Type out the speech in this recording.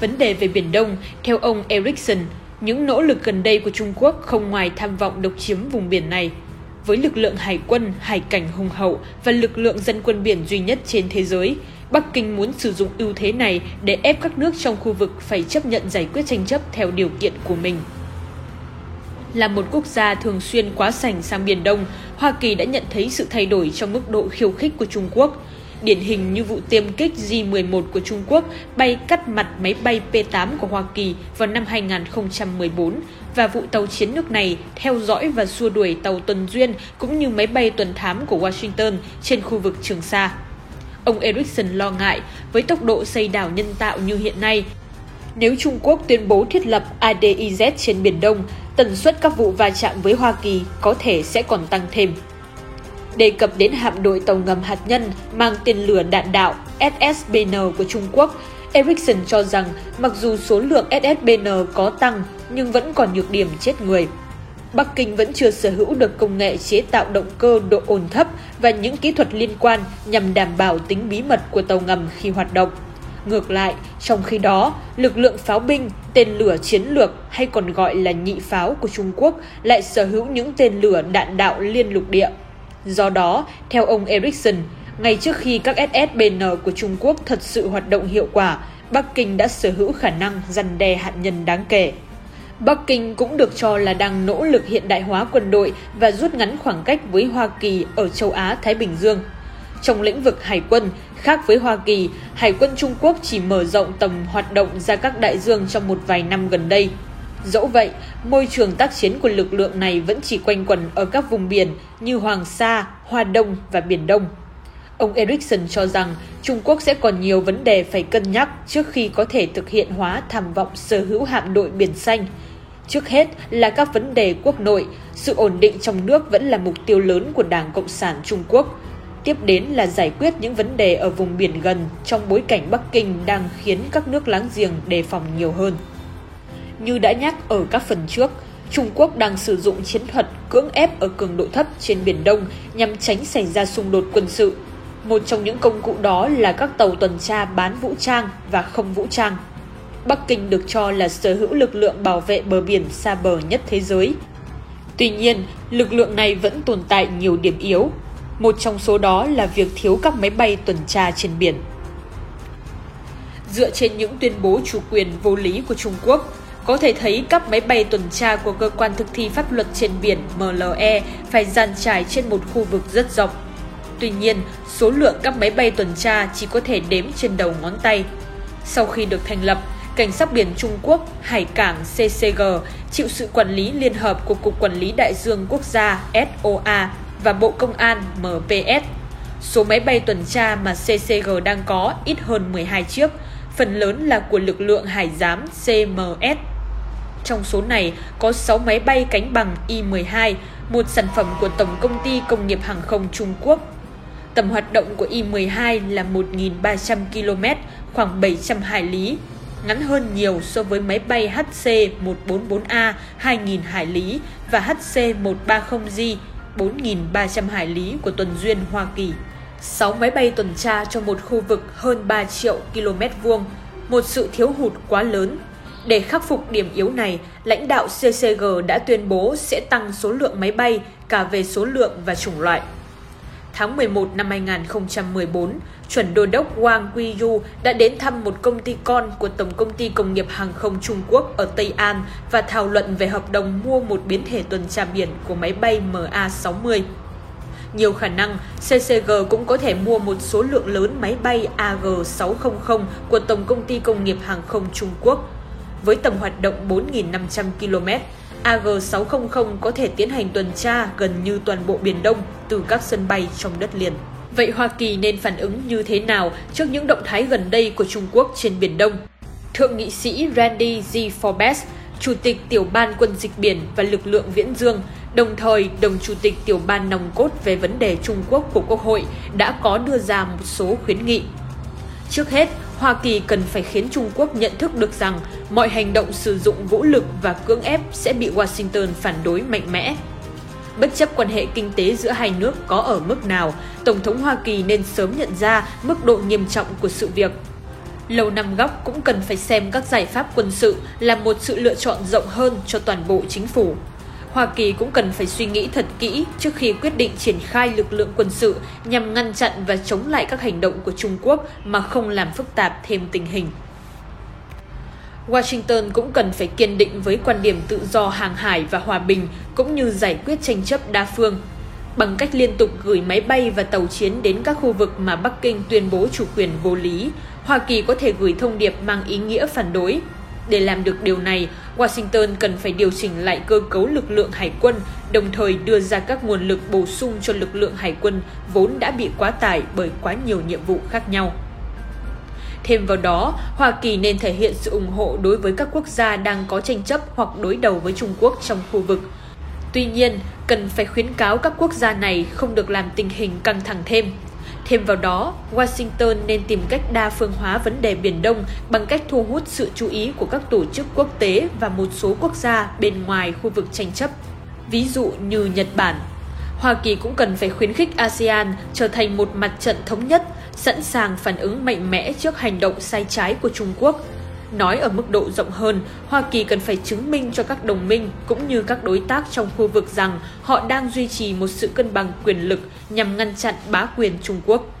Vấn đề về Biển Đông, theo ông Erickson, những nỗ lực gần đây của Trung Quốc không ngoài tham vọng độc chiếm vùng biển này. Với lực lượng hải quân, hải cảnh hùng hậu và lực lượng dân quân biển duy nhất trên thế giới, Bắc Kinh muốn sử dụng ưu thế này để ép các nước trong khu vực phải chấp nhận giải quyết tranh chấp theo điều kiện của mình. Là một quốc gia thường xuyên quá sảnh sang Biển Đông, Hoa Kỳ đã nhận thấy sự thay đổi trong mức độ khiêu khích của Trung Quốc. Điển hình như vụ tiêm kích J-11 của Trung Quốc bay cắt mặt máy bay P-8 của Hoa Kỳ vào năm 2014 và vụ tàu chiến nước này theo dõi và xua đuổi tàu tuần duyên cũng như máy bay tuần thám của Washington trên khu vực Trường Sa. Ông Erickson lo ngại với tốc độ xây đảo nhân tạo như hiện nay, nếu Trung Quốc tuyên bố thiết lập ADIZ trên Biển Đông, tần suất các vụ va chạm với Hoa Kỳ có thể sẽ còn tăng thêm. Đề cập đến hạm đội tàu ngầm hạt nhân mang tên lửa đạn đạo SSBN của Trung Quốc, Erickson cho rằng mặc dù số lượng SSBN có tăng nhưng vẫn còn nhược điểm chết người. Bắc Kinh vẫn chưa sở hữu được công nghệ chế tạo động cơ độ ồn thấp và những kỹ thuật liên quan nhằm đảm bảo tính bí mật của tàu ngầm khi hoạt động. Ngược lại, trong khi đó, lực lượng pháo binh, tên lửa chiến lược hay còn gọi là nhị pháo của Trung Quốc lại sở hữu những tên lửa đạn đạo liên lục địa. Do đó, theo ông Erickson, ngay trước khi các SSBN của Trung Quốc thật sự hoạt động hiệu quả, Bắc Kinh đã sở hữu khả năng răn đe hạt nhân đáng kể. Bắc Kinh cũng được cho là đang nỗ lực hiện đại hóa quân đội và rút ngắn khoảng cách với Hoa Kỳ ở châu Á-Thái Bình Dương. Trong lĩnh vực hải quân, khác với Hoa Kỳ, Hải quân Trung Quốc chỉ mở rộng tầm hoạt động ra các đại dương trong một vài năm gần đây. Dẫu vậy, môi trường tác chiến của lực lượng này vẫn chỉ quanh quẩn ở các vùng biển như Hoàng Sa, Hoa Đông và Biển Đông. Ông Erickson cho rằng Trung Quốc sẽ còn nhiều vấn đề phải cân nhắc trước khi có thể thực hiện hóa tham vọng sở hữu hạm đội biển xanh. Trước hết là các vấn đề quốc nội, sự ổn định trong nước vẫn là mục tiêu lớn của Đảng Cộng sản Trung Quốc. Tiếp đến là giải quyết những vấn đề ở vùng biển gần trong bối cảnh Bắc Kinh đang khiến các nước láng giềng đề phòng nhiều hơn. Như đã nhắc ở các phần trước, Trung Quốc đang sử dụng chiến thuật cưỡng ép ở cường độ thấp trên Biển Đông nhằm tránh xảy ra xung đột quân sự. Một trong những công cụ đó là các tàu tuần tra bán vũ trang và không vũ trang. Bắc Kinh được cho là sở hữu lực lượng bảo vệ bờ biển xa bờ nhất thế giới. Tuy nhiên, lực lượng này vẫn tồn tại nhiều điểm yếu. Một trong số đó là việc thiếu các máy bay tuần tra trên biển. Dựa trên những tuyên bố chủ quyền vô lý của Trung Quốc, có thể thấy các máy bay tuần tra của cơ quan thực thi pháp luật trên biển MLE phải dàn trải trên một khu vực rất rộng. Tuy nhiên, số lượng các máy bay tuần tra chỉ có thể đếm trên đầu ngón tay. Sau khi được thành lập, Cảnh sát biển Trung Quốc, Hải cảng CCG chịu sự quản lý liên hợp của Cục Quản lý Đại dương Quốc gia SOA và Bộ Công an MPS. Số máy bay tuần tra mà CCG đang có ít hơn 12 chiếc, phần lớn là của lực lượng hải giám CMS. Trong số này có 6 máy bay cánh bằng Y-12, một sản phẩm của Tổng Công ty Công nghiệp Hàng không Trung Quốc. Tầm hoạt động của Y-12 là 1.300 km, khoảng 700 hải lý, ngắn hơn nhiều so với máy bay HC-144A 2.000 hải lý và HC-130J 4.300 hải lý của tuần duyên Hoa Kỳ. 6 máy bay tuần tra cho một khu vực hơn 3 triệu km vuông, một sự thiếu hụt quá lớn. Để khắc phục điểm yếu này, lãnh đạo CCG đã tuyên bố sẽ tăng số lượng máy bay cả về số lượng và chủng loại. Tháng 11 năm 2014, chuẩn đô đốc Wang Guiyu đã đến thăm một công ty con của Tổng công ty Công nghiệp Hàng không Trung Quốc ở Tây An và thảo luận về hợp đồng mua một biến thể tuần tra biển của máy bay MA-60. Nhiều khả năng, CCG cũng có thể mua một số lượng lớn máy bay AG-600 của Tổng công ty Công nghiệp Hàng không Trung Quốc. Với tầm hoạt động 4.500 km, AG-600 có thể tiến hành tuần tra gần như toàn bộ Biển Đông từ các sân bay trong đất liền. Vậy Hoa Kỳ nên phản ứng như thế nào trước những động thái gần đây của Trung Quốc trên Biển Đông? Thượng nghị sĩ Randy G. Forbes, Chủ tịch Tiểu ban Quân dịch biển và lực lượng Viễn Dương, đồng thời đồng Chủ tịch Tiểu ban nòng cốt về vấn đề Trung Quốc của Quốc hội đã có đưa ra một số khuyến nghị. Trước hết, Hoa Kỳ cần phải khiến Trung Quốc nhận thức được rằng mọi hành động sử dụng vũ lực và cưỡng ép sẽ bị Washington phản đối mạnh mẽ. Bất chấp quan hệ kinh tế giữa hai nước có ở mức nào, Tổng thống Hoa Kỳ nên sớm nhận ra mức độ nghiêm trọng của sự việc. Lầu Năm Góc cũng cần phải xem các giải pháp quân sự là một sự lựa chọn rộng hơn cho toàn bộ chính phủ. Hoa Kỳ cũng cần phải suy nghĩ thật kỹ trước khi quyết định triển khai lực lượng quân sự nhằm ngăn chặn và chống lại các hành động của Trung Quốc mà không làm phức tạp thêm tình hình. Washington cũng cần phải kiên định với quan điểm tự do hàng hải và hòa bình cũng như giải quyết tranh chấp đa phương bằng cách liên tục gửi máy bay và tàu chiến đến các khu vực mà Bắc Kinh tuyên bố chủ quyền vô lý, Hoa Kỳ có thể gửi thông điệp mang ý nghĩa phản đối. Để làm được điều này, Washington cần phải điều chỉnh lại cơ cấu lực lượng hải quân, đồng thời đưa ra các nguồn lực bổ sung cho lực lượng hải quân vốn đã bị quá tải bởi quá nhiều nhiệm vụ khác nhau. Thêm vào đó, Hoa Kỳ nên thể hiện sự ủng hộ đối với các quốc gia đang có tranh chấp hoặc đối đầu với Trung Quốc trong khu vực. Tuy nhiên, cần phải khuyến cáo các quốc gia này không được làm tình hình căng thẳng thêm. Thêm vào đó, Washington nên tìm cách đa phương hóa vấn đề Biển Đông bằng cách thu hút sự chú ý của các tổ chức quốc tế và một số quốc gia bên ngoài khu vực tranh chấp, ví dụ như Nhật Bản. Hoa Kỳ cũng cần phải khuyến khích ASEAN trở thành một mặt trận thống nhất, sẵn sàng phản ứng mạnh mẽ trước hành động sai trái của Trung Quốc. Nói ở mức độ rộng hơn, Hoa Kỳ cần phải chứng minh cho các đồng minh cũng như các đối tác trong khu vực rằng họ đang duy trì một sự cân bằng quyền lực nhằm ngăn chặn bá quyền Trung Quốc.